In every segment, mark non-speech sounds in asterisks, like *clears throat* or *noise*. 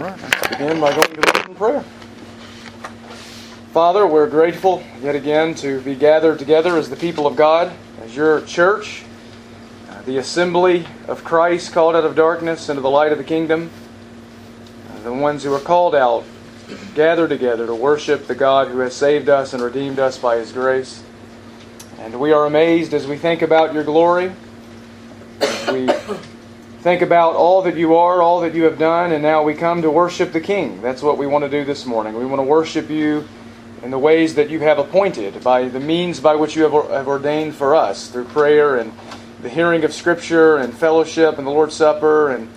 Begin by going to in prayer. Father, we're grateful yet again to be gathered together as the people of God, as your church, uh, the assembly of Christ called out of darkness into the light of the kingdom, uh, the ones who are called out, gather together to worship the God who has saved us and redeemed us by his grace. And we are amazed as we think about your glory. We think about all that you are, all that you have done, and now we come to worship the King. That's what we want to do this morning. We want to worship you in the ways that you have appointed, by the means by which you have, ordained for us, through prayer and the hearing of Scripture and fellowship and the Lord's Supper and,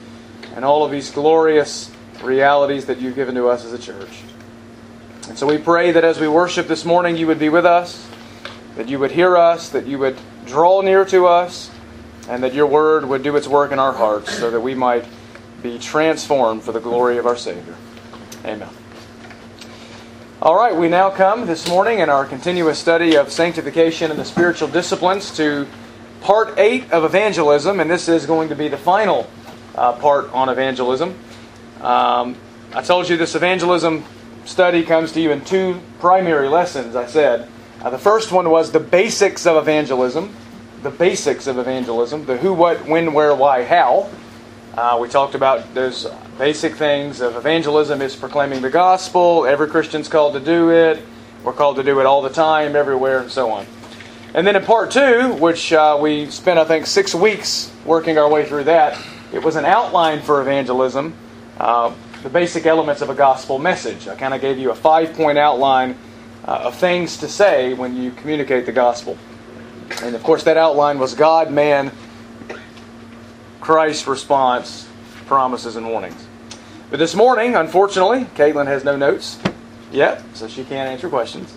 and all of these glorious realities that you've given to us as a church. And so we pray that as we worship this morning, you would be with us, that you would hear us, that you would draw near to us, and that your word would do its work in our hearts so that we might be transformed for the glory of our Savior. Amen. All right, we now come this morning in our continuous study of sanctification and the spiritual disciplines to part 8 of evangelism, and this is going to be the final uh, part on evangelism. Um, I told you this evangelism study comes to you in two primary lessons, I said. Uh, the first one was the basics of evangelism, the basics of evangelism, the who, what, when, where, why, how. Uh, we talked about those basic things of evangelism is proclaiming the gospel. Every Christian's called to do it. We're called to do it all the time, everywhere, and so on. And then in part two, which uh, we spent, I think, six weeks working our way through that, it was an outline for evangelism, uh, the basic elements of a gospel message. I kind of gave you a five point outline uh, of things to say when you communicate the gospel. And of course, that outline was God, man, Christ's response, promises, and warnings. But this morning, unfortunately, Caitlin has no notes yet, so she can't answer questions.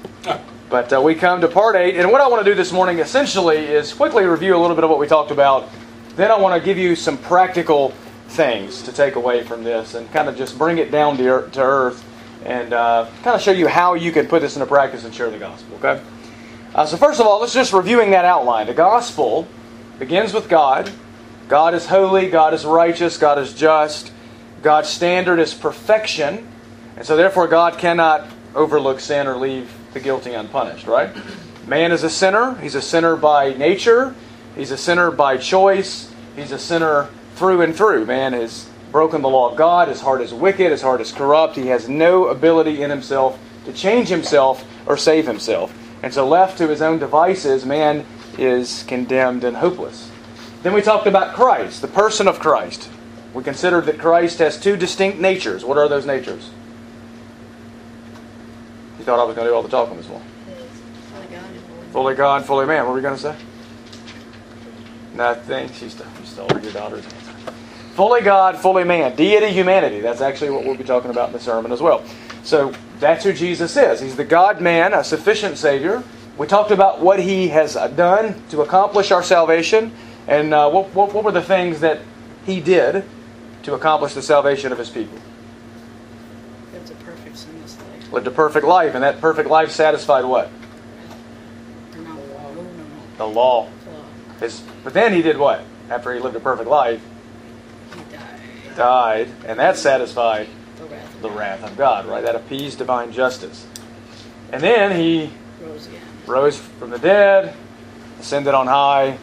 But uh, we come to part eight, and what I want to do this morning essentially is quickly review a little bit of what we talked about. Then I want to give you some practical things to take away from this and kind of just bring it down to, earth and uh, kind of show you how you can put this into practice and share the gospel, okay? Uh, so, first of all, let's just reviewing that outline. The gospel begins with God. God is holy, God is righteous, God is just. God's standard is perfection, and so therefore God cannot overlook sin or leave the guilty unpunished, right? Man is a sinner. He's a sinner by nature, he's a sinner by choice, he's a sinner through and through. Man has broken the law of God, his heart is wicked, his heart is corrupt, he has no ability in himself to change himself or save himself. And so, left to his own devices, man is condemned and hopeless. Then we talked about Christ, the person of Christ. We considered that Christ has two distinct natures. What are those natures? You thought I was going to do all the talking this morning. Fully God, fully man. What were you going to say? Nothing. She stole, she stole your daughter's answer. Fully God, fully man. Deity, humanity. That's actually what we'll be talking about in the sermon as well. So that's who Jesus is. He's the God man, a sufficient Savior. We talked about what He has done to accomplish our salvation, and uh, what, what, what were the things that He did to accomplish the salvation of His people. Lived a perfect sinless life. Lived a perfect life, and that perfect life satisfied what? The law. His, but then He did what? After He lived a perfect life, He died. died, and that satisfied The wrath of God. Right? That appeased divine justice. And then he rose from the dead, ascended on high,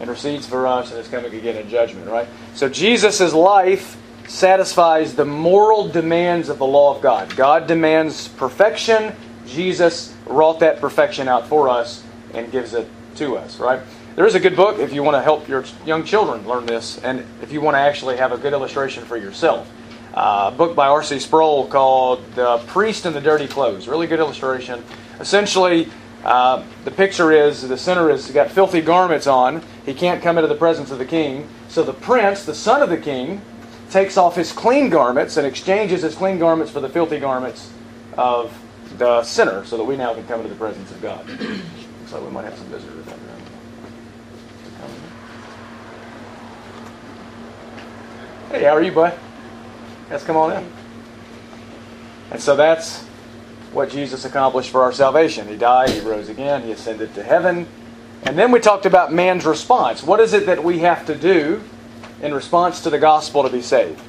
intercedes for us, and is coming again in judgment, right? So Jesus' life satisfies the moral demands of the law of God. God demands perfection. Jesus wrought that perfection out for us and gives it to us, right? There is a good book if you want to help your young children learn this, and if you want to actually have a good illustration for yourself. Uh, book by R.C. Sproul called The Priest in the Dirty Clothes. Really good illustration. Essentially, uh, the picture is the sinner has got filthy garments on. He can't come into the presence of the king. So the prince, the son of the king, takes off his clean garments and exchanges his clean garments for the filthy garments of the sinner so that we now can come into the presence of God. *clears throat* so we might have some visitors. Hey, how are you, bud? Let's come on in. And so that's what Jesus accomplished for our salvation. He died, He rose again, He ascended to heaven. And then we talked about man's response. What is it that we have to do in response to the gospel to be saved?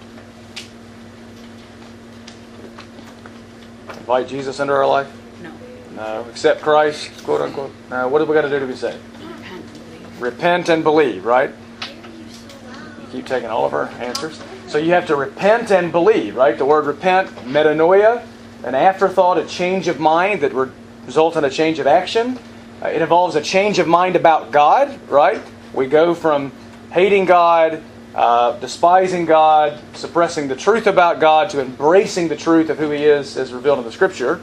Invite Jesus into our life? No. No. Accept Christ, quote unquote? No. What do we got to do to be saved? Repent and believe. Repent and believe, right? You keep taking all of our answers. So you have to repent and believe, right? The word repent, metanoia, an afterthought, a change of mind that would result in a change of action. Uh, it involves a change of mind about God, right? We go from hating God, uh, despising God, suppressing the truth about God, to embracing the truth of who He is as revealed in the Scripture.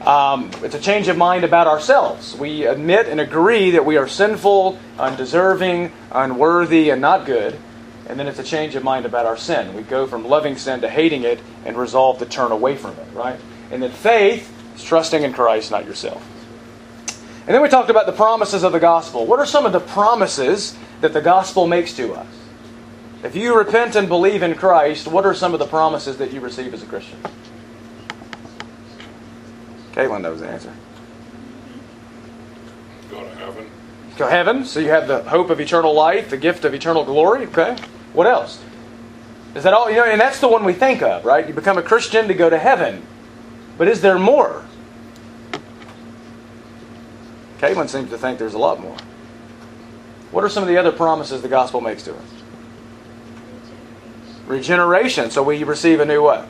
Um, it's a change of mind about ourselves. We admit and agree that we are sinful, undeserving, unworthy, and not good. And then it's a change of mind about our sin. We go from loving sin to hating it and resolve to turn away from it, right? And then faith is trusting in Christ, not yourself. And then we talked about the promises of the gospel. What are some of the promises that the gospel makes to us? If you repent and believe in Christ, what are some of the promises that you receive as a Christian? Caitlin knows the answer. Go to heaven. Go to heaven, so you have the hope of eternal life, the gift of eternal glory. Okay. What else? Is that all? You know, and that's the one we think of, right? You become a Christian to go to heaven. But is there more? Caitlin seems to think there's a lot more. What are some of the other promises the gospel makes to us? Regeneration. So we receive a new what?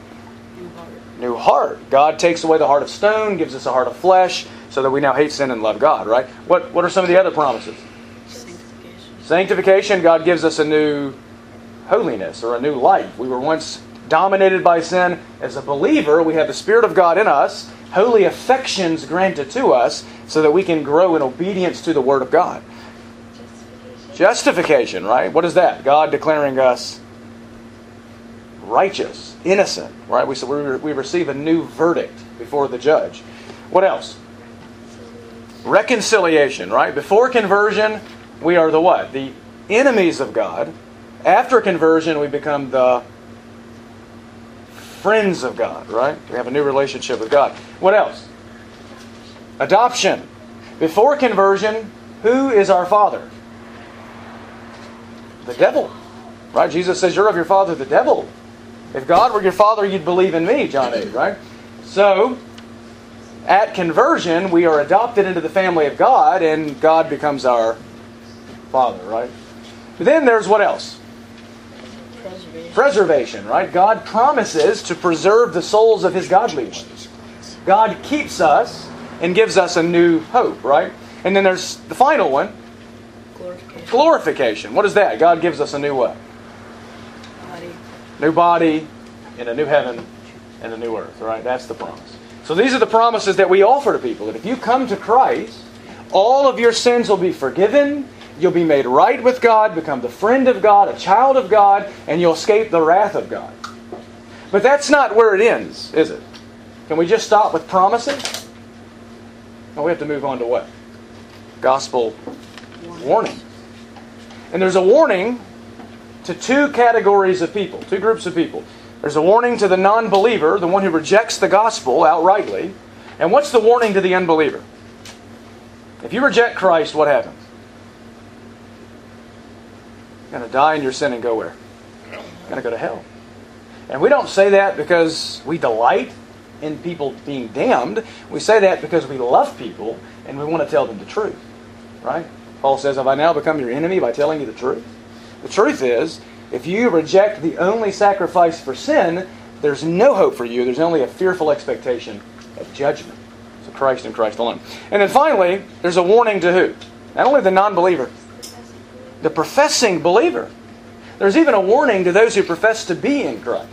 New heart. New heart. God takes away the heart of stone, gives us a heart of flesh, so that we now hate sin and love God, right? What, what are some of the other promises? Sanctification. Sanctification, God gives us a new holiness or a new life. We were once dominated by sin. As a believer, we have the Spirit of God in us, holy affections granted to us, so that we can grow in obedience to the Word of God. Justification, right? What is that? God declaring us righteous, innocent, right? We, so we, we receive a new verdict before the judge. What else? Reconciliation, right? Before conversion, we are the what? The enemies of God. After conversion, we become the friends of God, right? We have a new relationship with God. What else? Adoption. Before conversion, who is our father? The devil. Right? Jesus says, You're of your father, the devil. If God were your father, you'd believe in me, John 8, right? So, at conversion, we are adopted into the family of God, and God becomes our father, right? But then there's what else? Preservation. Preservation, right? God promises to preserve the souls of his godly ones. God keeps us and gives us a new hope, right? And then there's the final one, Glorification. glorification. What is that? God gives us a new what? Body. New body in a new heaven and a new earth, right? That's the promise. So these are the promises that we offer to people. That if you come to Christ, all of your sins will be forgiven, you'll be made right with God, become the friend of God, a child of God, and you'll escape the wrath of God. But that's not where it ends, is it? Can we just stop with promises? No, we have to move on to what? Gospel warning. And there's a warning to two categories of people, two groups of people. There's a warning to the non believer, the one who rejects the gospel outrightly. And what's the warning to the unbeliever? If you reject Christ, what happens? Going to die in your sin and go where? Going to go to hell. And we don't say that because we delight in people being damned. We say that because we love people and we want to tell them the truth. Right? Paul says, Have I now become your enemy by telling you the truth? The truth is, if you reject the only sacrifice for sin, there's no hope for you. There's only a fearful expectation of judgment. So Christ and Christ alone. And then finally, there's a warning to who? Not only the non believer, the professing believer. There's even a warning to those who profess to be in Christ.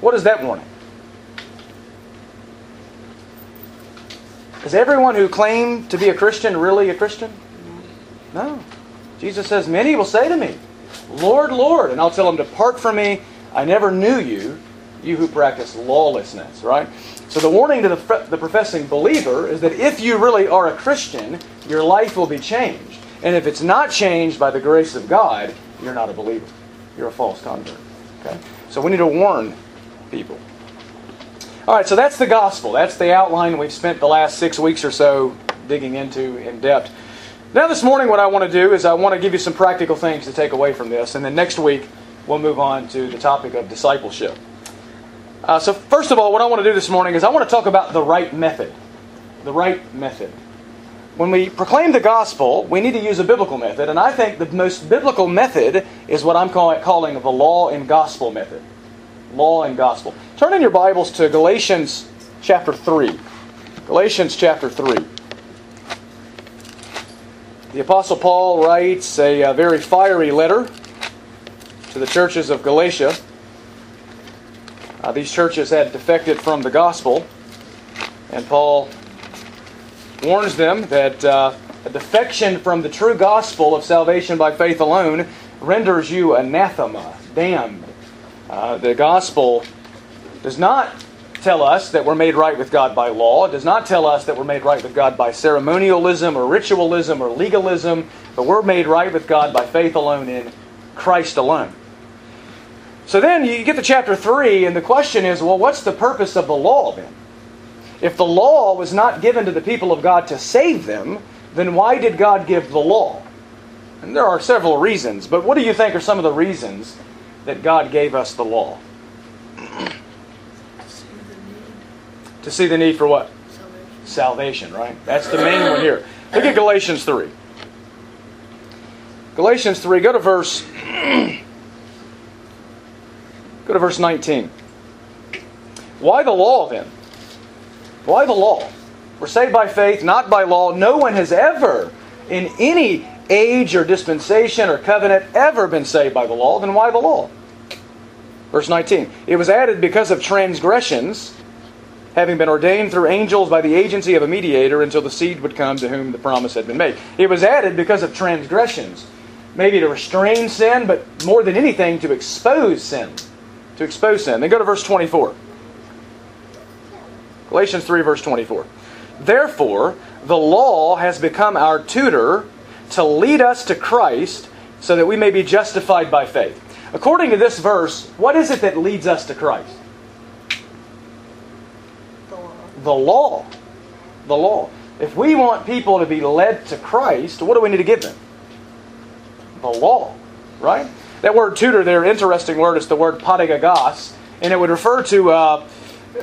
What is that warning? Is everyone who claimed to be a Christian really a Christian? No. Jesus says, Many will say to me, Lord, Lord. And I'll tell them, Depart from me. I never knew you, you who practice lawlessness, right? So the warning to the, the professing believer is that if you really are a Christian, your life will be changed. And if it's not changed by the grace of God, you're not a believer. You're a false convert. Okay? So we need to warn people. All right, so that's the gospel. That's the outline we've spent the last six weeks or so digging into in depth. Now, this morning, what I want to do is I want to give you some practical things to take away from this, and then next week we'll move on to the topic of discipleship. Uh, so, first of all, what I want to do this morning is I want to talk about the right method. The right method. When we proclaim the gospel, we need to use a biblical method, and I think the most biblical method is what I'm call- calling the law and gospel method. Law and gospel. Turn in your Bibles to Galatians chapter 3. Galatians chapter 3. The Apostle Paul writes a, a very fiery letter to the churches of Galatia. Uh, these churches had defected from the gospel, and Paul warns them that uh, a defection from the true gospel of salvation by faith alone renders you anathema, damned. Uh, the gospel does not tell us that we're made right with God by law. It does not tell us that we're made right with God by ceremonialism or ritualism or legalism, but we're made right with God by faith alone in Christ alone. So then you get to chapter 3, and the question is well, what's the purpose of the law then? If the law was not given to the people of God to save them, then why did God give the law? And there are several reasons, but what do you think are some of the reasons that God gave us the law? To see the need. For what? Salvation. Salvation, right? That's the main one here. Look at Galatians 3. Galatians 3, go to verse *clears throat* Go to verse 19. Why the law then? Why the law? We're saved by faith, not by law. No one has ever, in any age or dispensation or covenant, ever been saved by the law. Then why the law? Verse 19. It was added because of transgressions, having been ordained through angels by the agency of a mediator until the seed would come to whom the promise had been made. It was added because of transgressions. Maybe to restrain sin, but more than anything, to expose sin to expose sin. Then go to verse 24. Galatians 3, verse 24. Therefore, the law has become our tutor to lead us to Christ so that we may be justified by faith. According to this verse, what is it that leads us to Christ? The law. The law. The law. If we want people to be led to Christ, what do we need to give them? The law, right? That word tutor there, interesting word, is the word padagogos, and it would refer to uh,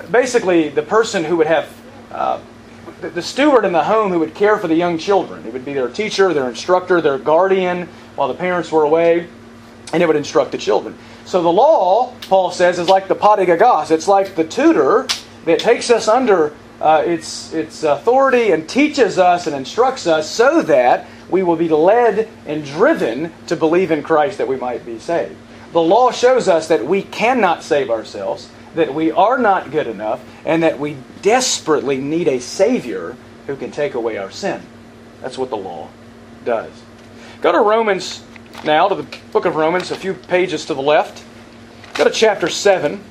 basically the person who would have uh, the, steward in the home who would care for the young children. It would be their teacher, their instructor, their guardian while the parents were away, and it would instruct the children. So the law, Paul says, is like the padagogos. It's like the tutor that takes us under uh, its, its authority and teaches us and instructs us so that we will be led and driven to believe in Christ that we might be saved. The law shows us that we cannot save ourselves, that we are not good enough, and that we desperately need a Savior who can take away our sin. That's what the law does. Go to Romans now, to the book of Romans, a few pages to the left. Go to chapter 7.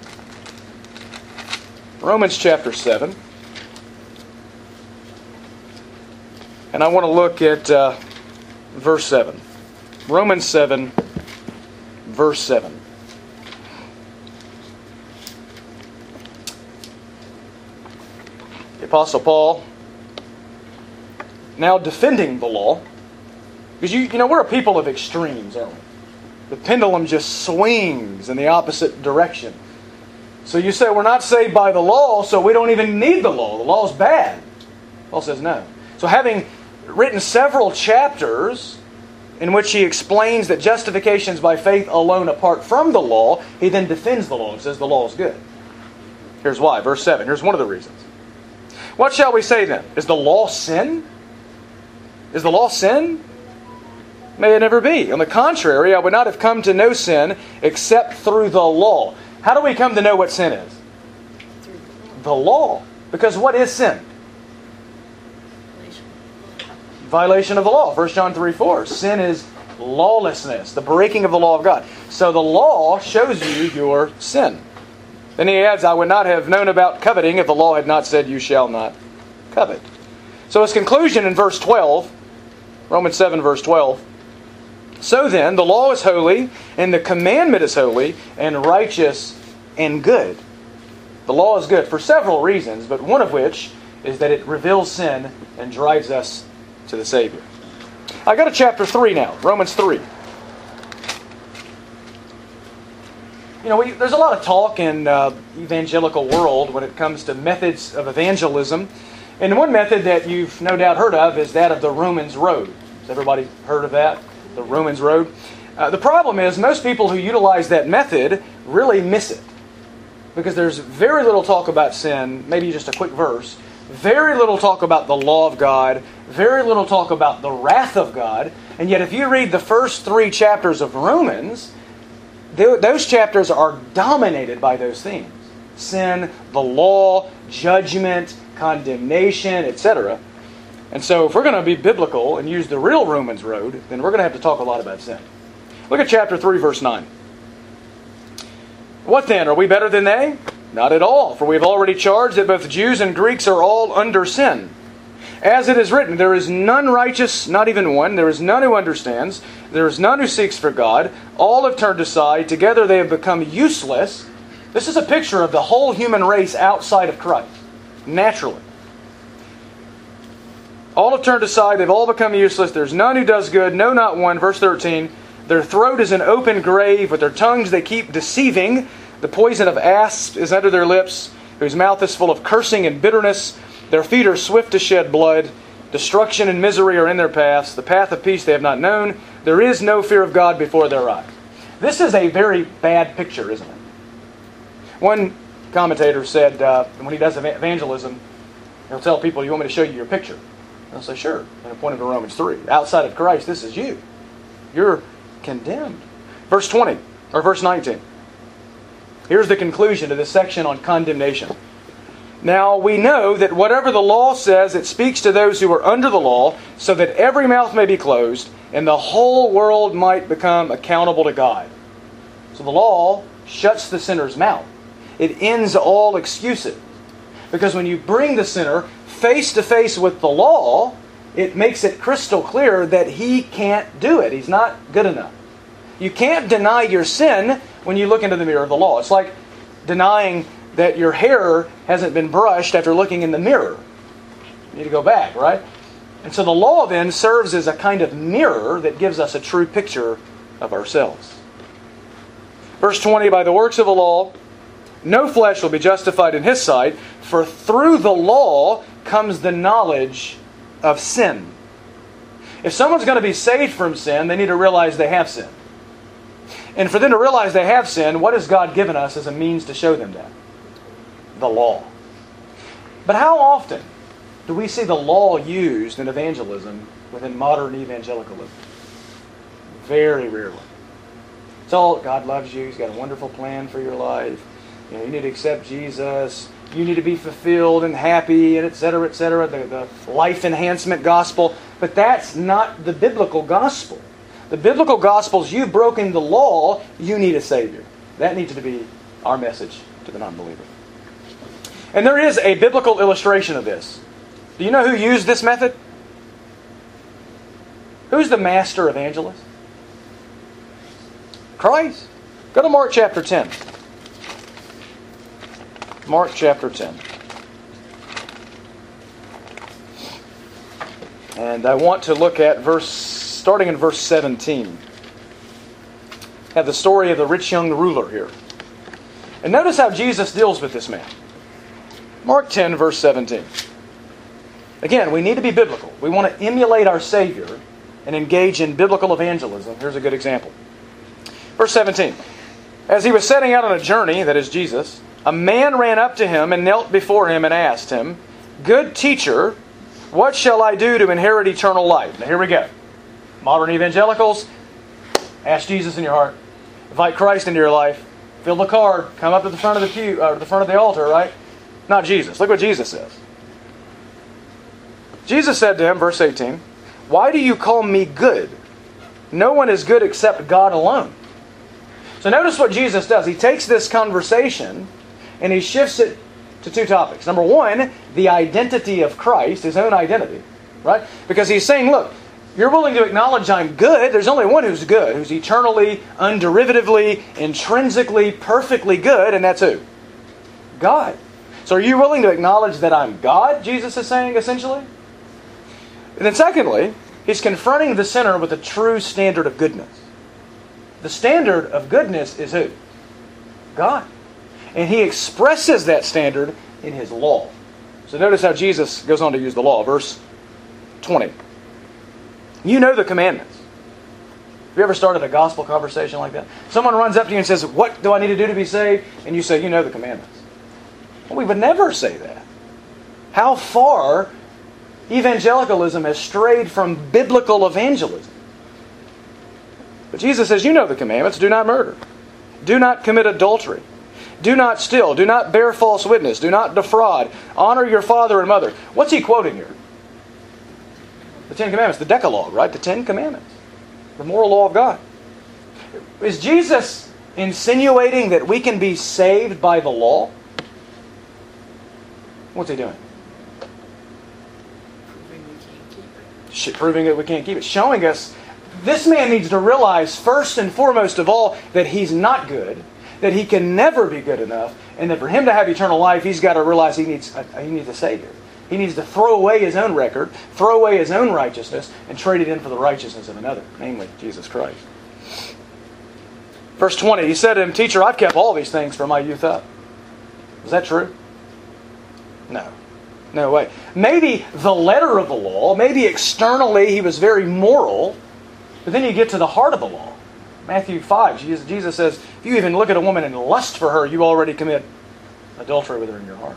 Romans chapter 7. And I want to look at uh, verse 7. Romans 7, verse 7. Apostle Paul, now defending the law, because you, you know, we're a people of extremes, aren't we? The pendulum just swings in the opposite direction. So you say we're not saved by the law, so we don't even need the law. The law's bad. Paul says no. So having written several chapters in which he explains that justification is by faith alone apart from the law, he then defends the law and says the law is good. Here's why. Verse 7. Here's one of the reasons. What shall we say then? Is the law sin? Is the law sin? May it never be. On the contrary, I would not have come to know sin except through the law. How do we come to know what sin is? The law. Because what is sin? Violation of the law. 1 John 3 4. Sin is lawlessness, the breaking of the law of God. So the law shows you your sin. Then he adds, I would not have known about coveting if the law had not said, You shall not covet. So his conclusion in verse 12, Romans 7, verse 12. So then, the law is holy, and the commandment is holy, and righteous, and good. The law is good for several reasons, but one of which is that it reveals sin and drives us to the Savior. I go to chapter 3 now, Romans 3. You know, we, there's a lot of talk in uh, evangelical world when it comes to methods of evangelism. And one method that you've no doubt heard of is that of the Romans Road. Has everybody heard of that? The Romans Road? Uh, the problem is, most people who utilize that method really miss it. Because there's very little talk about sin, maybe just a quick verse, very little talk about the law of God, very little talk about the wrath of God. And yet, if you read the first three chapters of Romans, those chapters are dominated by those themes sin, the law, judgment, condemnation, etc. And so, if we're going to be biblical and use the real Romans road, then we're going to have to talk a lot about sin. Look at chapter 3, verse 9. What then? Are we better than they? Not at all, for we have already charged that both Jews and Greeks are all under sin. As it is written, there is none righteous, not even one. There is none who understands. There is none who seeks for God. All have turned aside. Together they have become useless. This is a picture of the whole human race outside of Christ, naturally. All have turned aside. They've all become useless. There's none who does good. No, not one. Verse 13. Their throat is an open grave. With their tongues they keep deceiving. The poison of asps is under their lips, whose mouth is full of cursing and bitterness. Their feet are swift to shed blood. Destruction and misery are in their paths. The path of peace they have not known. There is no fear of God before their eyes. This is a very bad picture, isn't it? One commentator said uh, when he does evangelism, he'll tell people, You want me to show you your picture? And they'll say, Sure. And I point to Romans 3. Outside of Christ, this is you. You're condemned. Verse 20, or verse 19. Here's the conclusion to this section on condemnation. Now we know that whatever the law says, it speaks to those who are under the law, so that every mouth may be closed, and the whole world might become accountable to God. So the law shuts the sinner's mouth. It ends all excuses. Because when you bring the sinner face to face with the law, it makes it crystal clear that he can't do it. He's not good enough. You can't deny your sin when you look into the mirror of the law. It's like denying that your hair hasn't been brushed after looking in the mirror. You need to go back, right? And so the law then serves as a kind of mirror that gives us a true picture of ourselves. Verse 20 By the works of the law, no flesh will be justified in his sight, for through the law comes the knowledge of sin. If someone's going to be saved from sin, they need to realize they have sinned. And for them to realize they have sinned, what has God given us as a means to show them that? The law. But how often do we see the law used in evangelism within modern evangelicalism? Very rarely. It's all God loves you, He's got a wonderful plan for your life. You know, you need to accept Jesus. You need to be fulfilled and happy, and et cetera, et cetera. The, the life enhancement gospel. But that's not the biblical gospel. The biblical gospel is you've broken the law, you need a Savior. That needs to be our message to the non believer. And there is a biblical illustration of this. Do you know who used this method? Who's the master evangelist? Christ. Go to Mark chapter 10. Mark chapter 10. And I want to look at verse starting in verse 17. Have the story of the rich young ruler here. And notice how Jesus deals with this man. Mark 10, verse 17. Again, we need to be biblical. We want to emulate our Savior and engage in biblical evangelism. Here's a good example. Verse 17. As he was setting out on a journey, that is Jesus, a man ran up to him and knelt before him and asked him, Good teacher, what shall I do to inherit eternal life? Now here we go. Modern evangelicals, ask Jesus in your heart. Invite Christ into your life. Fill the card. Come up to the front of the pew, uh, or the front of the altar, right? Not Jesus. Look what Jesus says. Jesus said to him, verse 18, Why do you call me good? No one is good except God alone. So notice what Jesus does. He takes this conversation and he shifts it to two topics. Number one, the identity of Christ, his own identity, right? Because he's saying, look, you're willing to acknowledge I'm good. There's only one who's good, who's eternally, underivatively, intrinsically, perfectly good, and that's who? God. So are you willing to acknowledge that I'm God, Jesus is saying, essentially? And then secondly, he's confronting the sinner with a true standard of goodness. The standard of goodness is who? God. And he expresses that standard in his law. So notice how Jesus goes on to use the law. Verse 20. You know the commandments. Have you ever started a gospel conversation like that? Someone runs up to you and says, What do I need to do to be saved? And you say, You know the commandments. Well, we would never say that. How far evangelicalism has strayed from biblical evangelism. But Jesus says, You know the commandments do not murder, do not commit adultery, do not steal, do not bear false witness, do not defraud, honor your father and mother. What's he quoting here? The Ten Commandments, the Decalogue, right? The Ten Commandments, the moral law of God. Is Jesus insinuating that we can be saved by the law? What's he doing? Proving we can't keep it. Proving that we can't keep it. Showing us this man needs to realize, first and foremost of all, that he's not good, that he can never be good enough, and that for him to have eternal life, he's got to realize he needs a, he needs a Savior. He needs to throw away his own record, throw away his own righteousness, and trade it in for the righteousness of another, namely Jesus Christ. Verse 20, he said to him, Teacher, I've kept all these things from my youth up. Is that true? No. No way. Maybe the letter of the law, maybe externally he was very moral, but then you get to the heart of the law. Matthew 5, Jesus says, if you even look at a woman and lust for her, you already commit adultery with her in your heart.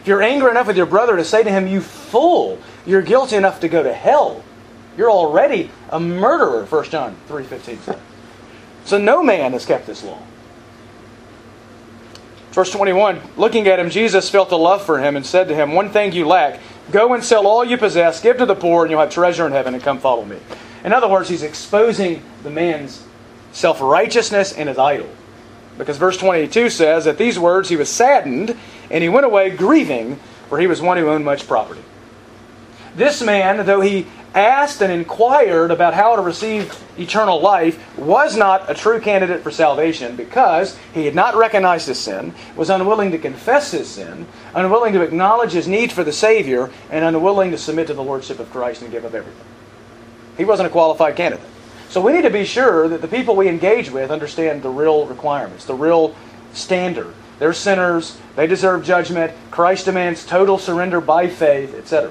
If you're angry enough with your brother to say to him, you fool, you're guilty enough to go to hell. You're already a murderer, 1 John 3.15 says. So no man has kept this law. Verse 21 Looking at him, Jesus felt a love for him and said to him, One thing you lack. Go and sell all you possess, give to the poor, and you'll have treasure in heaven, and come follow me. In other words, he's exposing the man's self righteousness and his idol. Because verse 22 says, At these words he was saddened, and he went away grieving, for he was one who owned much property. This man, though he asked and inquired about how to receive eternal life, was not a true candidate for salvation because he had not recognized his sin, was unwilling to confess his sin, unwilling to acknowledge his need for the Savior, and unwilling to submit to the Lordship of Christ and give up everything. He wasn't a qualified candidate. So we need to be sure that the people we engage with understand the real requirements, the real standard. They're sinners, they deserve judgment, Christ demands total surrender by faith, etc.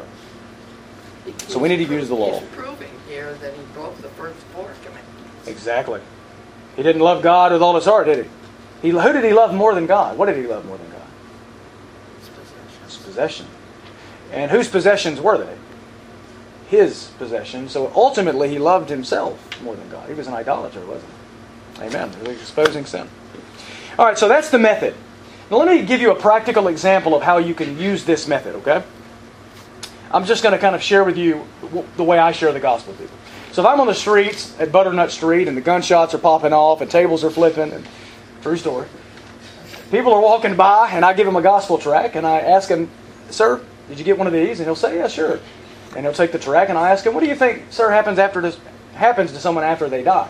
So we need to use the law. He's proving here that he broke the first four commandments. Exactly. He didn't love God with all his heart, did he? he who did he love more than God? What did he love more than God? His possessions. His possession. And whose possessions were they? His possessions. So ultimately, he loved himself more than God. He was an idolater, wasn't he? Amen. He was exposing sin. All right, so that's the method. Now, let me give you a practical example of how you can use this method, okay? I'm just going to kind of share with you the way I share the gospel with people. So if I'm on the streets at Butternut Street and the gunshots are popping off and tables are flipping, and true story, people are walking by and I give them a gospel track and I ask him, "Sir, did you get one of these?" And he'll say, "Yeah, sure." And he'll take the track and I ask him, "What do you think, sir, happens after this happens to someone after they die?"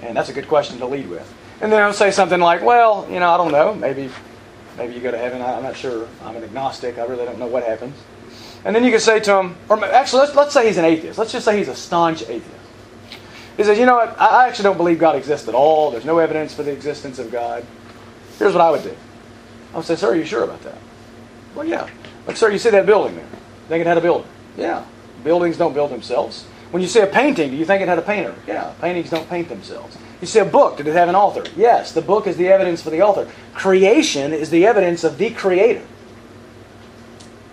And that's a good question to lead with. And then I'll say something like, "Well, you know, I don't know. Maybe, maybe you go to heaven. I'm not sure. I'm an agnostic. I really don't know what happens." And then you can say to him, or actually, let's, let's say he's an atheist. Let's just say he's a staunch atheist. He says, You know what? I actually don't believe God exists at all. There's no evidence for the existence of God. Here's what I would do I would say, Sir, are you sure about that? Well, yeah. Like, sir, you see that building there? Think it had a builder? Yeah. Buildings don't build themselves. When you see a painting, do you think it had a painter? Yeah. Paintings don't paint themselves. You see a book, did it have an author? Yes. The book is the evidence for the author. Creation is the evidence of the creator.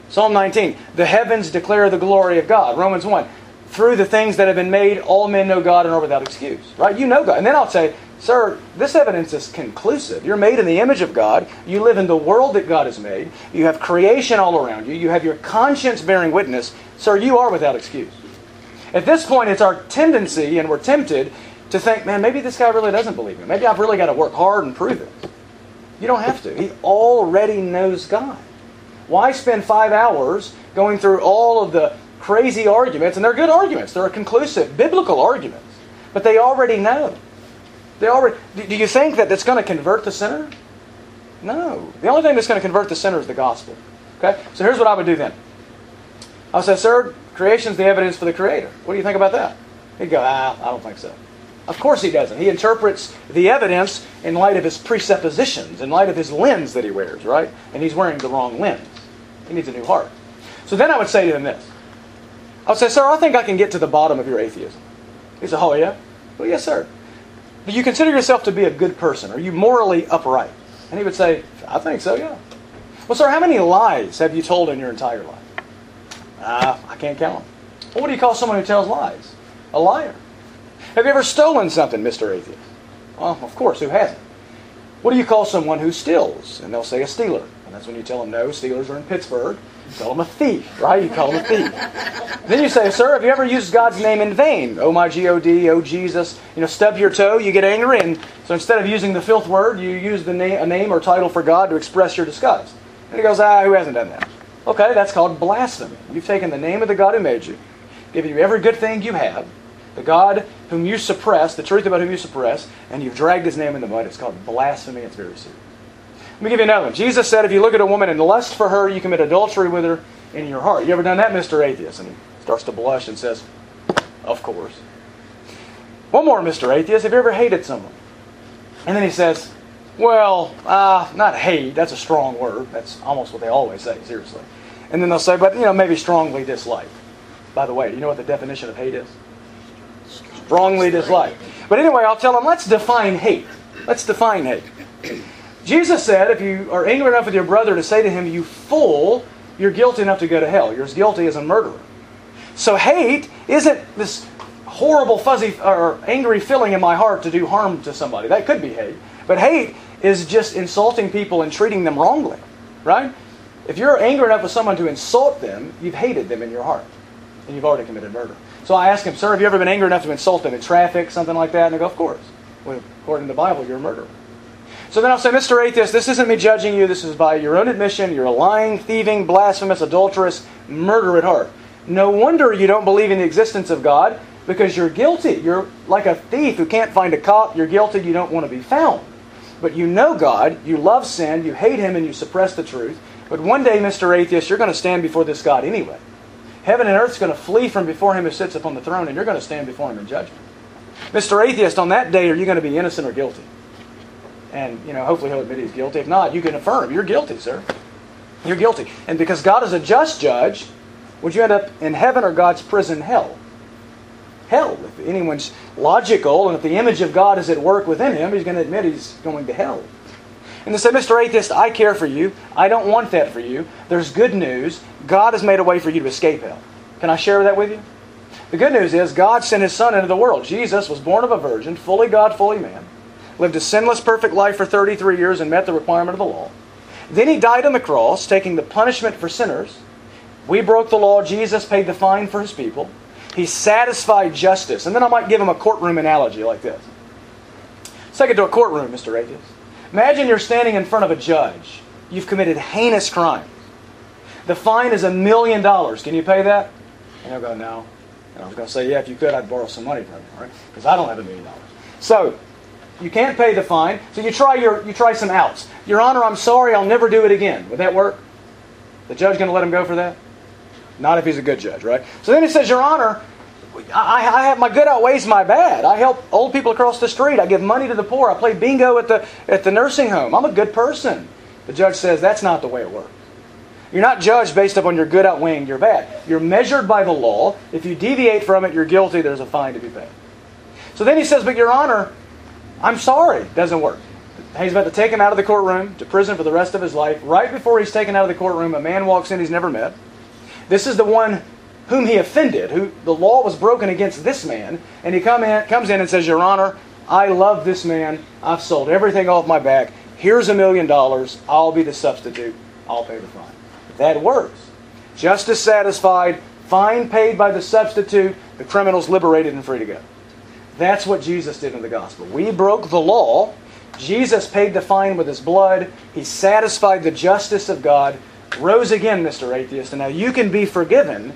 Psalm 19, the heavens declare the glory of God. Romans 1, through the things that have been made, all men know God and are without excuse. Right? You know God. And then I'll say, sir, this evidence is conclusive. You're made in the image of God. You live in the world that God has made. You have creation all around you. You have your conscience bearing witness. Sir, you are without excuse. At this point, it's our tendency, and we're tempted to think, man, maybe this guy really doesn't believe me. Maybe I've really got to work hard and prove it. You don't have to. He already knows God. Why spend five hours going through all of the crazy arguments? And they're good arguments. They're conclusive, biblical arguments. But they already know. They already. Do you think that that's going to convert the sinner? No. The only thing that's going to convert the sinner is the gospel. Okay. So here's what I would do then. I would say, sir, creation's the evidence for the Creator. What do you think about that? He'd go, ah, I don't think so. Of course he doesn't. He interprets the evidence in light of his presuppositions, in light of his lens that he wears, right? And he's wearing the wrong lens. He needs a new heart. So then I would say to him this. I would say, Sir, I think I can get to the bottom of your atheism. He said, Oh, yeah? Well, yes, sir. Do you consider yourself to be a good person? Are you morally upright? And he would say, I think so, yeah. Well, sir, how many lies have you told in your entire life? Uh, I can't count them. Well, what do you call someone who tells lies? A liar. Have you ever stolen something, Mr. Atheist? Well, of course, who hasn't? What do you call someone who steals? And they'll say a stealer. That's when you tell them, no, Steelers are in Pittsburgh. You call them a thief, right? You call them a thief. then you say, sir, have you ever used God's name in vain? Oh my G-O-D, oh Jesus. You know, stub your toe, you get angry. And so instead of using the filth word, you use the name, a name or title for God to express your disgust. And he goes, ah, who hasn't done that? Okay, that's called blasphemy. You've taken the name of the God who made you, given you every good thing you have, the God whom you suppress, the truth about whom you suppress, and you've dragged his name in the mud. It's called blasphemy. It's very serious. Let me give you another one. Jesus said if you look at a woman and lust for her, you commit adultery with her in your heart. You ever done that, Mr. Atheist? And he starts to blush and says, Of course. One more, Mr. Atheist. Have you ever hated someone? And then he says, Well, uh, not hate. That's a strong word. That's almost what they always say, seriously. And then they'll say, But, you know, maybe strongly dislike. By the way, do you know what the definition of hate is? Strongly dislike. But anyway, I'll tell them, let's define hate. Let's define hate. Jesus said, if you are angry enough with your brother to say to him, You fool, you're guilty enough to go to hell. You're as guilty as a murderer. So hate isn't this horrible, fuzzy, or angry feeling in my heart to do harm to somebody. That could be hate. But hate is just insulting people and treating them wrongly, right? If you're angry enough with someone to insult them, you've hated them in your heart. And you've already committed murder. So I ask him, Sir, have you ever been angry enough to insult them in traffic, something like that? And they go, Of course. Well, according to the Bible, you're a murderer. So then I'll say, Mr. Atheist, this isn't me judging you. This is by your own admission. You're a lying, thieving, blasphemous, adulterous, murderer at heart. No wonder you don't believe in the existence of God because you're guilty. You're like a thief who can't find a cop. You're guilty. You don't want to be found. But you know God. You love sin. You hate Him and you suppress the truth. But one day, Mr. Atheist, you're going to stand before this God anyway. Heaven and earth's going to flee from before Him who sits upon the throne, and you're going to stand before Him in judgment. Mr. Atheist, on that day, are you going to be innocent or guilty? And, you know, hopefully he'll admit he's guilty. If not, you can affirm, you're guilty, sir. You're guilty. And because God is a just judge, would you end up in heaven or God's prison, hell? Hell. If anyone's logical and if the image of God is at work within him, he's going to admit he's going to hell. And they say, Mr. Atheist, I care for you. I don't want that for you. There's good news. God has made a way for you to escape hell. Can I share that with you? The good news is God sent his son into the world. Jesus was born of a virgin, fully God, fully man lived a sinless, perfect life for 33 years and met the requirement of the law. Then he died on the cross, taking the punishment for sinners. We broke the law. Jesus paid the fine for his people. He satisfied justice. And then I might give him a courtroom analogy like this. Let's take it to a courtroom, Mr. Atheist. Imagine you're standing in front of a judge. You've committed heinous crime. The fine is a million dollars. Can you pay that? And he'll go, no. And I was going to say, yeah, if you could, I'd borrow some money from you, right? Because I don't have a million dollars. So you can't pay the fine, so you try your you try some outs. Your Honor, I'm sorry, I'll never do it again. Would that work? The judge going to let him go for that? Not if he's a good judge, right? So then he says, Your Honor, I, I, have my good outweighs my bad. I help old people across the street. I give money to the poor. I play bingo at the at the nursing home. I'm a good person. The judge says that's not the way it works. You're not judged based upon your good outweighing your bad. You're measured by the law. If you deviate from it, you're guilty. There's a fine to be paid. So then he says, But Your Honor, I'm sorry. Doesn't work. He's about to take him out of the courtroom to prison for the rest of his life. Right before he's taken out of the courtroom, a man walks in he's never met. This is the one whom he offended, who the law was broken against this man, and he come in, comes in and says, Your Honor, I love this man. I've sold everything off my back. Here's a million dollars. I'll be the substitute. I'll pay the fine. That works. Justice satisfied, fine paid by the substitute, the criminal's liberated and free to go. That's what Jesus did in the gospel. We broke the law. Jesus paid the fine with his blood. He satisfied the justice of God, rose again, Mr. Atheist, and now you can be forgiven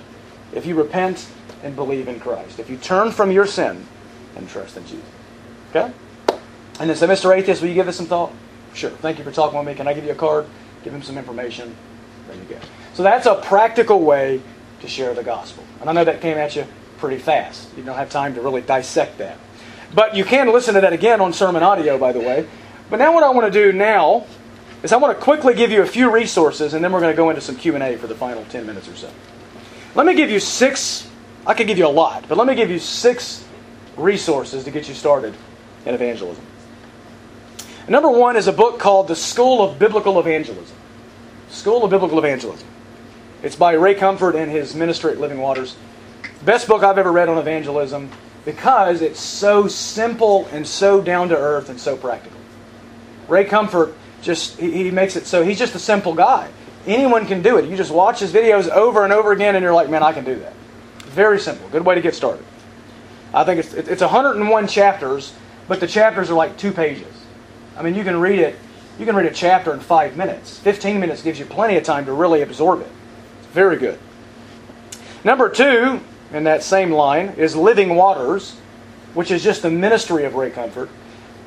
if you repent and believe in Christ. If you turn from your sin and trust in Jesus. Okay? And then say, Mr. Atheist, will you give this some thought? Sure. Thank you for talking with me. Can I give you a card? Give him some information. There you go. So that's a practical way to share the gospel. And I know that came at you pretty fast. You don't have time to really dissect that. But you can listen to that again on SermonAudio, by the way. But now what I want to do now is I want to quickly give you a few resources, and then we're going to go into some Q&A for the final 10 minutes or so. Let me give you six, I could give you a lot, but let me give you six resources to get you started in evangelism. Number one is a book called The School of Biblical Evangelism. School of Biblical Evangelism. It's by Ray Comfort and his ministry at Living Waters. Best book I've ever read on evangelism because it's so simple and so down to earth and so practical. Ray Comfort just he, makes it so he's just a simple guy. Anyone can do it. You just watch his videos over and over again and you're like, man, I can do that. Very simple. Good way to get started. I think it's it's 101 chapters, but the chapters are like two pages. I mean, you can read it. You can read a chapter in five minutes. 15 minutes gives you plenty of time to really absorb it. It's very good. Number two, in that same line, is Living Waters, which is just the ministry of Ray Comfort.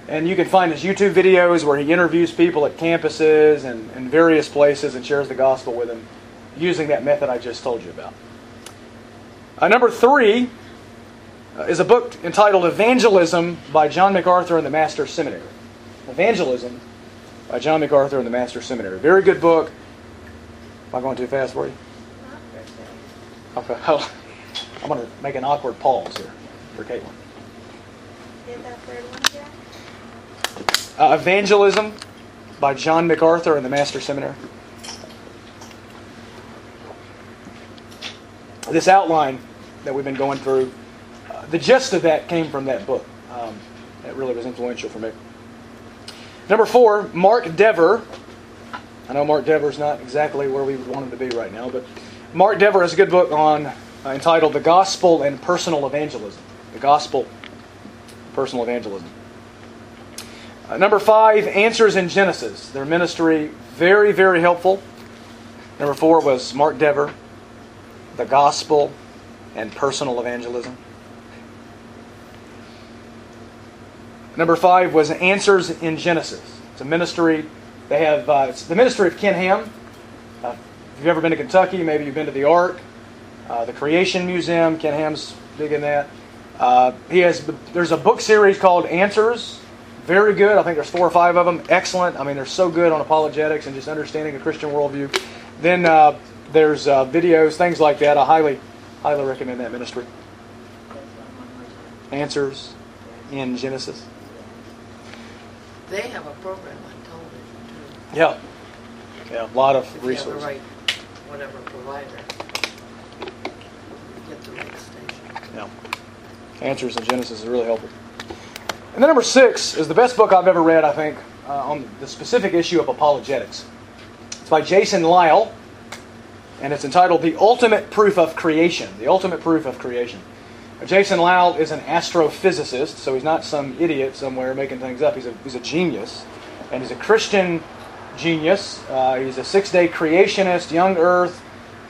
And you can find his YouTube videos where he interviews people at campuses and, and various places and shares the gospel with them using that method I just told you about. Uh, number three uh, is a book entitled Evangelism by John MacArthur and the Master's Seminary. Evangelism by John MacArthur and the Master's Seminary. Very good book. Am I going too fast for you? Okay. *laughs* I'm going to make an awkward pause here for Caitlin. that third one? Uh, Evangelism by John MacArthur and the Master's Seminary. This outline that we've been going through, uh, the gist of that came from that book. Um, that really was influential for me. Number four, Mark Dever. I know Mark Dever is not exactly where we would want him to be right now, but Mark Dever has a good book on entitled "The Gospel and Personal Evangelism." The Gospel, Personal Evangelism. Uh, number five, Answers in Genesis. Their ministry, very, very helpful. Number four was Mark Dever, The Gospel and Personal Evangelism. Number five was Answers in Genesis. It's a ministry. They have uh, it's the ministry of Ken Ham. Uh, if you've ever been to Kentucky, maybe you've been to the Ark, uh, the Creation Museum. Ken Ham's big in that. Uh, he has. There's a book series called Answers. Very good. I think there's four or five of them. Excellent. I mean, they're so good on apologetics and just understanding a Christian worldview. Then uh, there's uh, videos, things like that. I highly, highly recommend that ministry. Answers in Genesis. They have a program on television too. Yeah. Yeah, a lot of If you have the resources. right, whatever provider. Get the right Yeah. Answers in Genesis is really helpful. And then number six is the best book I've ever read, I think, uh, on the specific issue of apologetics. It's by Jason Lisle, and it's entitled The Ultimate Proof of Creation. The Ultimate Proof of Creation. Now, Jason Lisle is an astrophysicist, so he's not some idiot somewhere making things up. He's a, he's a genius, and he's a Christian genius. Uh, he's a six day creationist, young earth,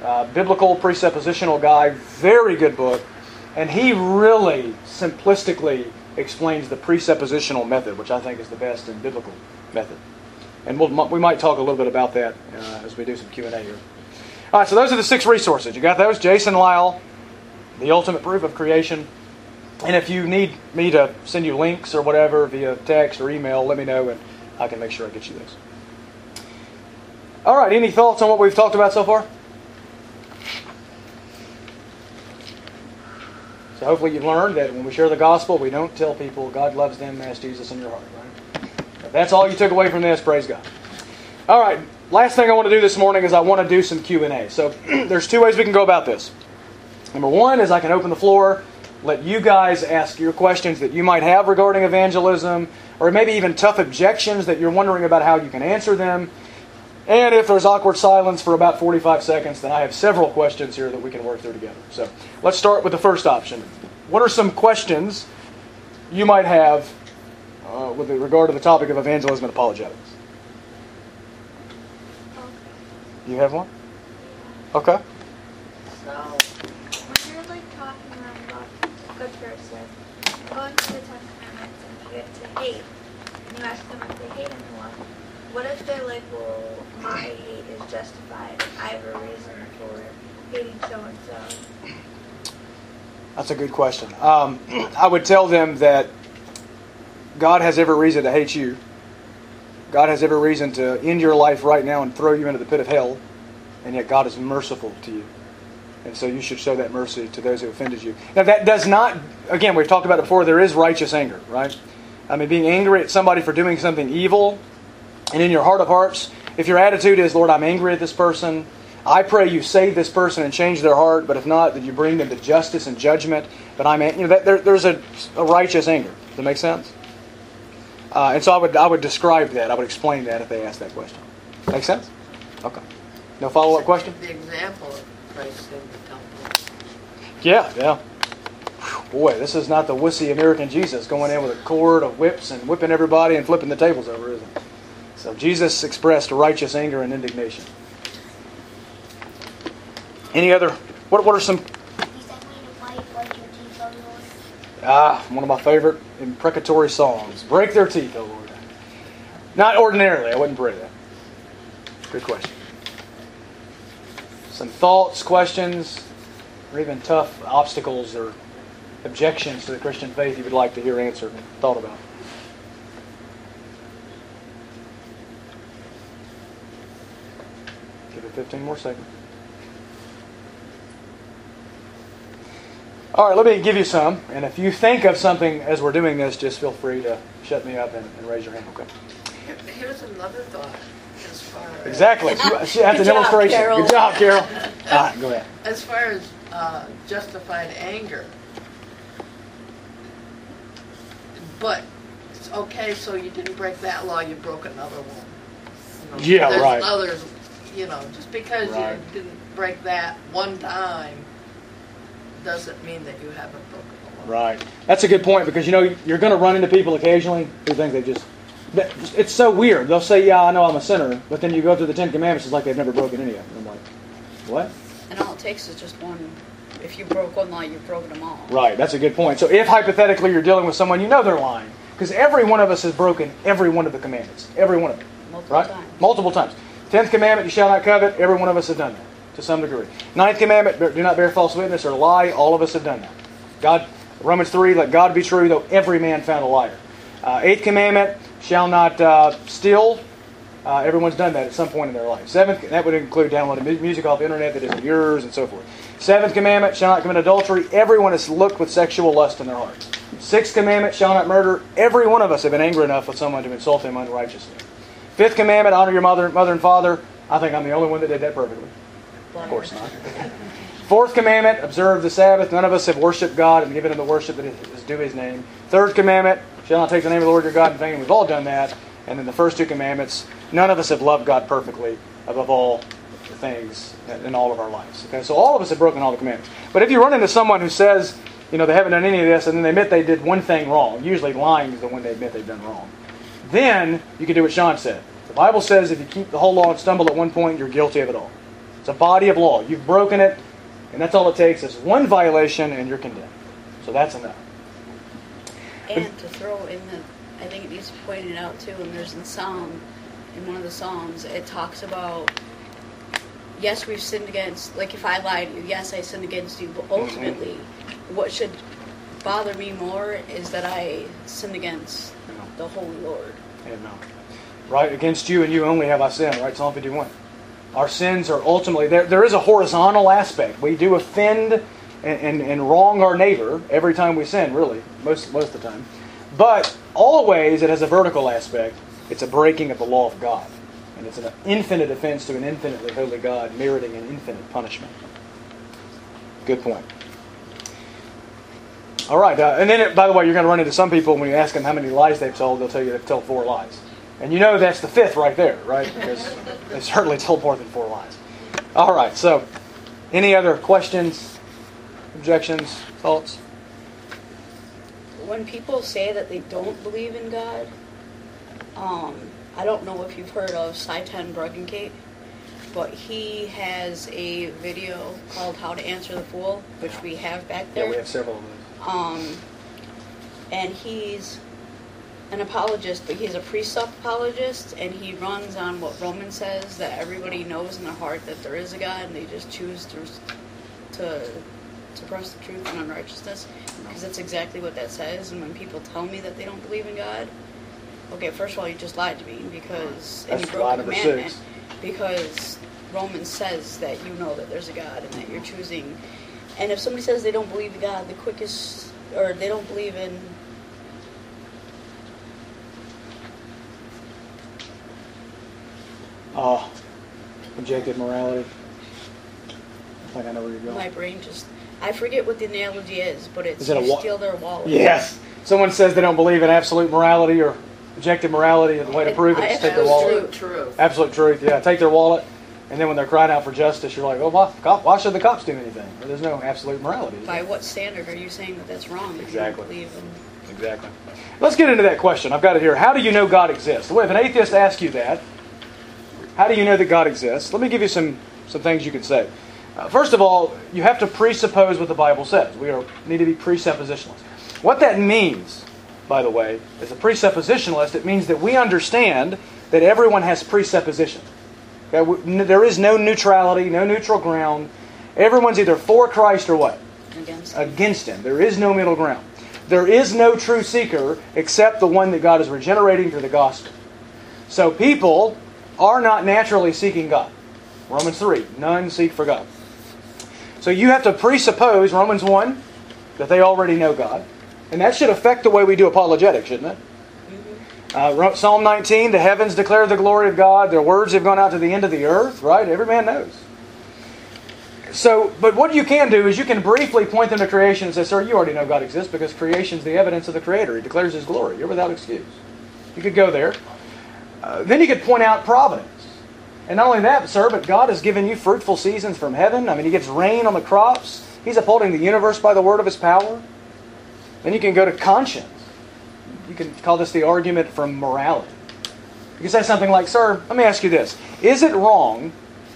uh, biblical presuppositional guy. Very good book. And he really simplistically explains the presuppositional method, which I think is the best and biblical method. And we'll, we might talk a little bit about that uh, as we do some Q&A here. All right, so those are the six resources. You got those? Jason Lisle, The Ultimate Proof of Creation. And if you need me to send you links or whatever via text or email, let me know and I can make sure I get you those. All right, any thoughts on what we've talked about so far? So hopefully you've learned that when we share the gospel, we don't tell people God loves them, ask Jesus in your heart, right? If that's all you took away from this, praise God. All right, last thing I want to do this morning is I want to do some Q&A. So *clears throat* there's two ways we can go about this. Number one is I can open the floor, let you guys ask your questions that you might have regarding evangelism, or maybe even tough objections that you're wondering about how you can answer them. And if there's awkward silence for about 45 seconds, then I have several questions here that we can work through together. So let's start with the first option. What are some questions you might have uh, with regard to the topic of evangelism and apologetics? You have one? Okay. So, when you're like talking about a good person, going to the Ten Commandments and you get to hate, and you ask them if they hate anyone, what if they're like, well, my hate is justified, I have a reason for hating so and so? That's a good question. Um, *clears throat* I would tell them that God has every reason to hate you. God has every reason to end your life right now and throw you into the pit of hell, and yet God is merciful to you. And so you should show that mercy to those who offended you. Now, that does not, again, we've talked about it before, there is righteous anger, right? I mean, being angry at somebody for doing something evil, and in your heart of hearts, if your attitude is, Lord, I'm angry at this person, I pray you save this person and change their heart, but if not, that you bring them to justice and judgment. But I'm, you know, that, there, there's a, a righteous anger. Does that make sense? Uh, and so I would, I would describe that. I would explain that if they ask that question. Make sense? Okay. No follow up question? The example of Christ in the temple. Yeah, yeah. Boy, this is not the wussy American Jesus going in with a cord of whips and whipping everybody and flipping the tables over, is it? So Jesus expressed righteous anger and indignation. Any other? What, what are some? Ah, one of my favorite imprecatory songs. Break their teeth, O Lord. Not ordinarily. I wouldn't pray that. Good question. Some thoughts, questions, or even tough obstacles or objections to the Christian faith you would like to hear answered and thought about. Give it 15 more seconds. All right, let me give you some. And if you think of something as we're doing this, just feel free to shut me up and, and raise your hand. Okay. Here's another thought as far as. Exactly. *laughs* She- an Good job, illustration. Carol. Good job, Carol. *laughs* Ah, go ahead. As far as uh, justified anger. But, it's okay, so you didn't break that law, you broke another one. You know, Yeah, right. others, you know, just because Right. you didn't break that one time doesn't mean that you haven't broken the law. Right. That's a good point because you know you're going to run into people occasionally who think they just. that- It's so weird. They'll say, "Yeah, I know I'm a sinner," but then you go through the Ten Commandments, it's like they've never broken any of them. I'm like, what? And all it takes is just one. If you broke one law, you've broken them all. Right. That's a good point. So if hypothetically you're dealing with someone you know they're lying, because every one of us has broken every one of the commandments, every one of them. Multiple right? times. Multiple times. Tenth commandment, you shall not covet. Every one of us have done that to some degree. Ninth commandment, do not bear false witness or lie. All of us have done that. God, Romans three, let God be true, though every man found a liar. Uh, eighth commandment, shall not uh, steal. Uh, everyone's done that at some point in their life. Seventh, that would include downloading music off the internet that isn't yours and so forth. Seventh commandment, shall not commit adultery. Everyone has looked with sexual lust in their heart. Sixth commandment, shall not murder. Every one of us have been angry enough with someone to insult him unrighteously. Fifth commandment, honor your mother, mother and father. I think I'm the only one that did that perfectly. Of course not. Fourth commandment, observe the Sabbath. None of us have worshiped God and given him the worship that is due his name. Third commandment, shall not take the name of the Lord your God in vain. We've all done that. And then the first two commandments, none of us have loved God perfectly above all things in all of our lives. Okay, so all of us have broken all the commandments. But if you run into someone who says, you know, they haven't done any of this, and then they admit they did one thing wrong, usually lying is the one they admit they've done wrong, then you can do what Sean said. The Bible says if you keep the whole law and stumble at one point, you're guilty of it all. It's a body of law. You've broken it, and that's all it takes is one violation, and you're condemned. So that's enough. And to throw in the, I think it needs to be pointed out too, and there's in Psalm, in one of the Psalms, it talks about, yes, we've sinned against, like if I lie to you, yes, I sinned against you, but ultimately, what should bother me more is that I sinned against the Holy Lord. And, uh, right against you and you only have I sinned. Right, Psalm 51. Our sins are ultimately there. There is a horizontal aspect. We do offend and, and, and wrong our neighbor every time we sin. Really, most most of the time. But always it has a vertical aspect. It's a breaking of the law of God, and it's an infinite offense to an infinitely holy God, meriting an infinite punishment. Good point. All right, uh, and then, it, by the way, you're going to run into some people when you ask them how many lies they've told, they'll tell you they've told four lies. And you know that's the fifth right there, right? Because *laughs* they certainly told more than four lies. All right, so any other questions, objections, thoughts? When people say that they don't believe in God, um, I don't know if you've heard of Sye Ten Bruggencate, but he has a video called How to Answer the Fool, which we have back there. Yeah, we have several of those. Um, and he's an apologist, but he's a precept apologist, and he runs on what Romans says that everybody knows in their heart that there is a God, and they just choose to to suppress the truth and unrighteousness because that's exactly what that says. And when people tell me that they don't believe in God, okay, first of all, you just lied to me because and That's you broke a commandment because Romans says that you know that there's a God and that you're choosing. And if somebody says they don't believe in God, the quickest or they don't believe in Oh, objective morality. I think I know where you're going. my brain just I forget what the analogy is, but it's Is it a you wa- steal their wallet. Yes. Someone says they don't believe in absolute morality or objective morality, and the way to prove it is take their wallet. Absolute truth. Absolute truth, yeah. Take their wallet, and then when they're crying out for justice, you're like, oh, why, cop, why should the cops do anything? Well, there's no absolute morality. is By there? what standard are you saying that that's wrong? If Exactly. You don't believe in Exactly. Let's get into that question. I've got it here. How do you know God exists? Well, if an atheist asks you that, how do you know that God exists? Let me give you some, some things you can say. Uh, first of all, you have to presuppose what the Bible says. We are, need to be presuppositionalists. What that means, by the way, as a presuppositionalist, it means that we understand that everyone has presupposition. Okay? we- n- There is no neutrality, no neutral ground. Everyone's either for Christ or what? against against him. There is no middle ground. There is no true seeker except the one that God is regenerating through the gospel. So people are not naturally seeking God. Romans 3, none seek for God. So you have to presuppose, Romans 1, that they already know God. And that should affect the way we do apologetics, shouldn't it? Uh, Ro- Psalm 19, the heavens declare the glory of God, their words have gone out to the end of the earth, right? Every man knows. So, but what you can do is you can briefly point them to creation and say, Sir, you already know God exists because creation is the evidence of the Creator. He declares His glory. You're without excuse. You could go there. Uh, then you could point out providence. And not only that, sir, but God has given you fruitful seasons from heaven. I mean, He gives rain on the crops. He's upholding the universe by the word of His power. Then you can go to conscience. You can call this the argument from morality. You can say something like, Sir, let me ask you this. Is it wrong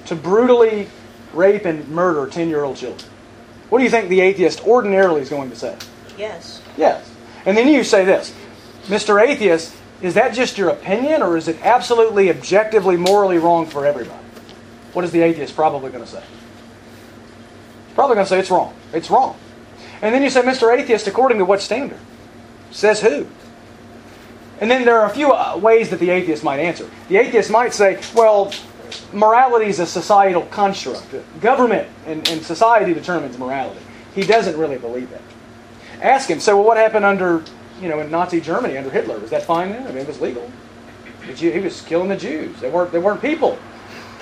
to brutally rape and murder 10 year old children? What do you think the atheist ordinarily is going to say? yes. Yes. And then you say this Mr. Atheist, is that just your opinion or is it absolutely objectively morally wrong for everybody? What is the atheist probably going to say? Probably going to say it's wrong. It's wrong. And then you say, Mr. Atheist, according to what standard? Says who? And then there are a few uh, ways that the atheist might answer. The atheist might say, well, morality is a societal construct. Government and, and society determines morality. He doesn't really believe that. Ask him, so what happened under, you know, in Nazi Germany under Hitler? Was that fine then? I mean, it was legal. He was killing the Jews. They weren't, they weren't people.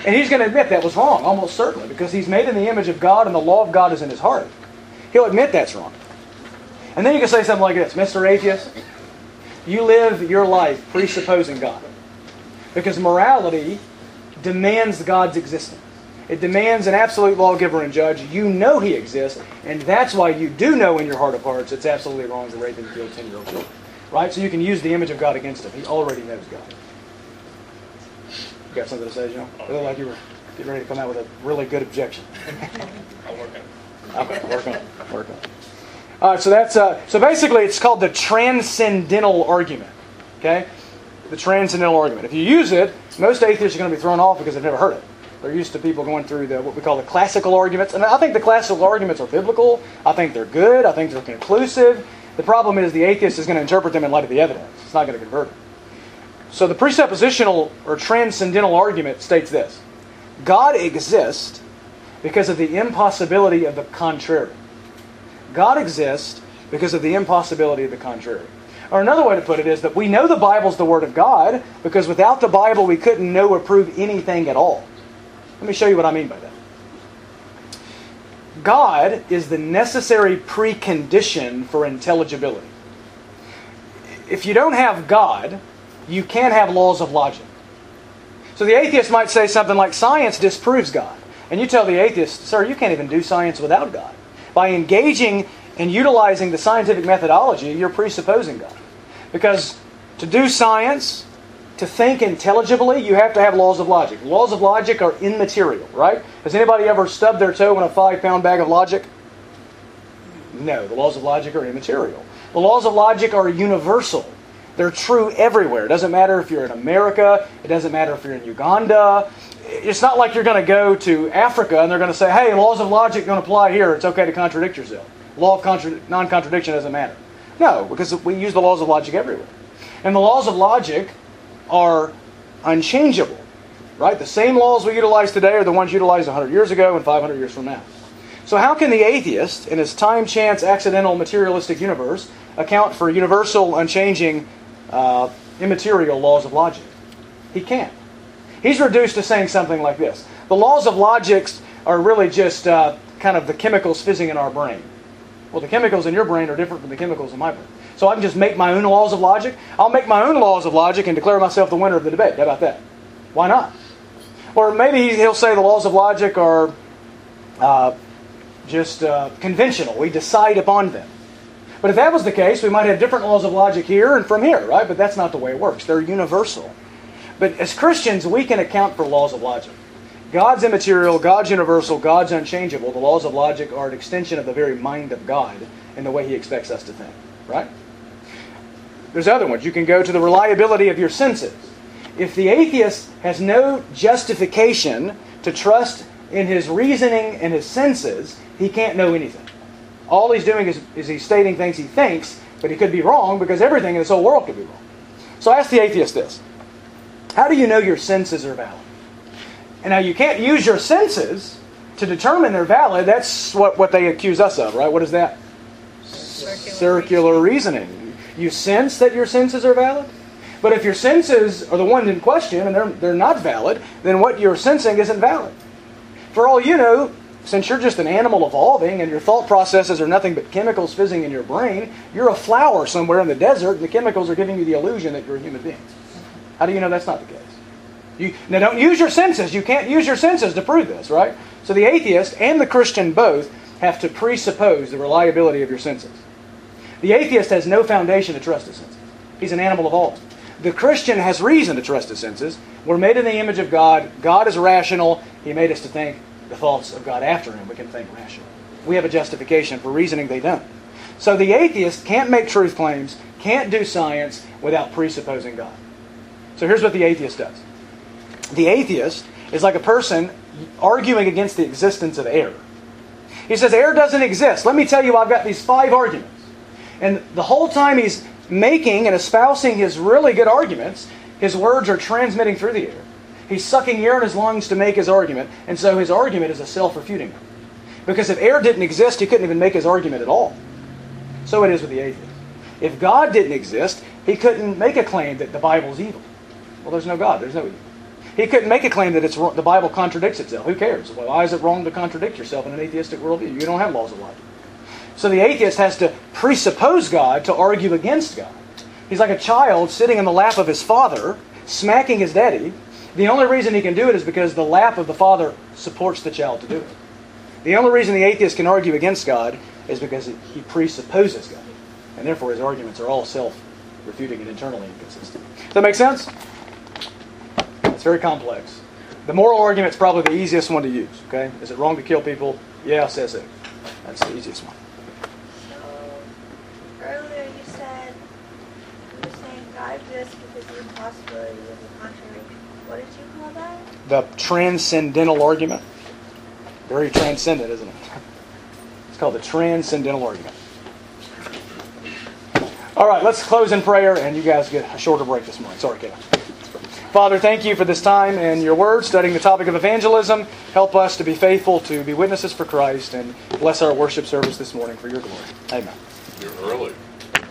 And he's going to admit that was wrong, almost certainly, because he's made in the image of God and the law of God is in his heart. He'll admit that's wrong. And then you can say something like this Mr. Atheist, you live your life presupposing God. Because morality demands God's existence. It demands an absolute lawgiver and judge. You know He exists, and that's why you do know in your heart of hearts it's absolutely wrong to rape and kill 10 year old children. Right? So you can use the image of God against Him. He already knows God. You got something to say, John? It looked like you were getting ready to come out with a really good objection. *laughs* I'll work on it. Okay, work on it. Work on it. All right, so that's uh, so basically it's called the transcendental argument. Okay, the transcendental argument. If you use it, most atheists are going to be thrown off because they've never heard it. They're used to people going through the what we call the classical arguments, and I think the classical arguments are biblical. I think they're good. I think they're conclusive. The problem is the atheist is going to interpret them in light of the evidence. It's not going to convert them. So the presuppositional or transcendental argument states this: God exists because of the impossibility of the contrary. God exists because of the impossibility of the contrary. Or another way to put it is that we know the Bible's the Word of God because without the Bible we couldn't know or prove anything at all. Let me show you what I mean by that. God is the necessary precondition for intelligibility. If you don't have God, you can't have laws of logic. So the atheist might say something like science disproves God. And you tell the atheist, sir, you can't even do science without God. By engaging and utilizing the scientific methodology, you're presupposing God. Because to do science, to think intelligibly, you have to have laws of logic. Laws of logic are immaterial, right? Has anybody ever stubbed their toe in a five pound bag of logic? No, the laws of logic are immaterial. The laws of logic are universal. They're true everywhere. It doesn't matter if you're in America, it doesn't matter if you're in Uganda. it's not like you're going to go to Africa and they're going to say, hey, laws of logic don't apply here. It's okay to contradict yourself. Law of contra- non contradiction doesn't matter. No, because we use the laws of logic everywhere. And the laws of logic are unchangeable, right? The same laws we utilize today are the ones utilized 100 years ago and 500 years from now. So, how can the atheist, in his time, chance, accidental, materialistic universe, account for universal, unchanging, uh, immaterial laws of logic? He can't. He's reduced to saying something like this The laws of logic are really just uh, kind of the chemicals fizzing in our brain. Well, the chemicals in your brain are different from the chemicals in my brain. So I can just make my own laws of logic. I'll make my own laws of logic and declare myself the winner of the debate. How about that? Why not? Or maybe he'll say the laws of logic are uh, just uh, conventional. We decide upon them. But if that was the case, we might have different laws of logic here and from here, right? But that's not the way it works. They're universal. But as Christians, we can account for laws of logic. God's immaterial, God's universal, God's unchangeable. The laws of logic are an extension of the very mind of God in the way He expects us to think, right? There's other ones. You can go to the reliability of your senses. If the atheist has no justification to trust in his reasoning and his senses, he can't know anything. All he's doing is, is he's stating things he thinks, but he could be wrong because everything in this whole world could be wrong. So I ask the atheist this How do you know your senses are valid? And now you can't use your senses to determine they're valid. That's what, what they accuse us of, right? What is that? Circular, Circular reasoning. You sense that your senses are valid? But if your senses are the ones in question and they're, they're not valid, then what you're sensing isn't valid. For all you know, since you're just an animal evolving and your thought processes are nothing but chemicals fizzing in your brain, you're a flower somewhere in the desert and the chemicals are giving you the illusion that you're a human being. How do you know that's not the case? You, now, don't use your senses. You can't use your senses to prove this, right? So the atheist and the Christian both have to presuppose the reliability of your senses. The atheist has no foundation to trust his senses. He's an animal of all. The Christian has reason to trust his senses. We're made in the image of God. God is rational. He made us to think the thoughts of God after him. We can think rationally. We have a justification for reasoning they don't. So the atheist can't make truth claims, can't do science without presupposing God. So here's what the atheist does. The atheist is like a person arguing against the existence of air. He says, Air doesn't exist. Let me tell you, I've got these five arguments. And the whole time he's making and espousing his really good arguments, his words are transmitting through the air. He's sucking air in his lungs to make his argument, and so his argument is a self refuting one. Because if air didn't exist, he couldn't even make his argument at all. So it is with the atheist. If God didn't exist, he couldn't make a claim that the Bible's evil. Well, there's no God, there's no evil. He couldn't make a claim that it's the Bible contradicts itself. Who cares? Why is it wrong to contradict yourself in an atheistic worldview? You don't have laws of logic. So the atheist has to presuppose God to argue against God. He's like a child sitting in the lap of his father, smacking his daddy. The only reason he can do it is because the lap of the father supports the child to do it. The only reason the atheist can argue against God is because he presupposes God. And therefore his arguments are all self refuting and internally inconsistent. Does that make sense? It's very complex. The moral argument is probably the easiest one to use. Okay, is it wrong to kill people? Yeah, says it. That's the easiest one. So earlier you said you were saying God exists because the impossibility of the contrary. What did you call that? The transcendental argument. Very transcendent, isn't it? It's called the transcendental argument. All right, let's close in prayer, and you guys get a shorter break this morning. Sorry, Kevin. Father, thank you for this time and your word, studying the topic of evangelism. Help us to be faithful, to be witnesses for Christ, and bless our worship service this morning for your glory. Amen. You're early.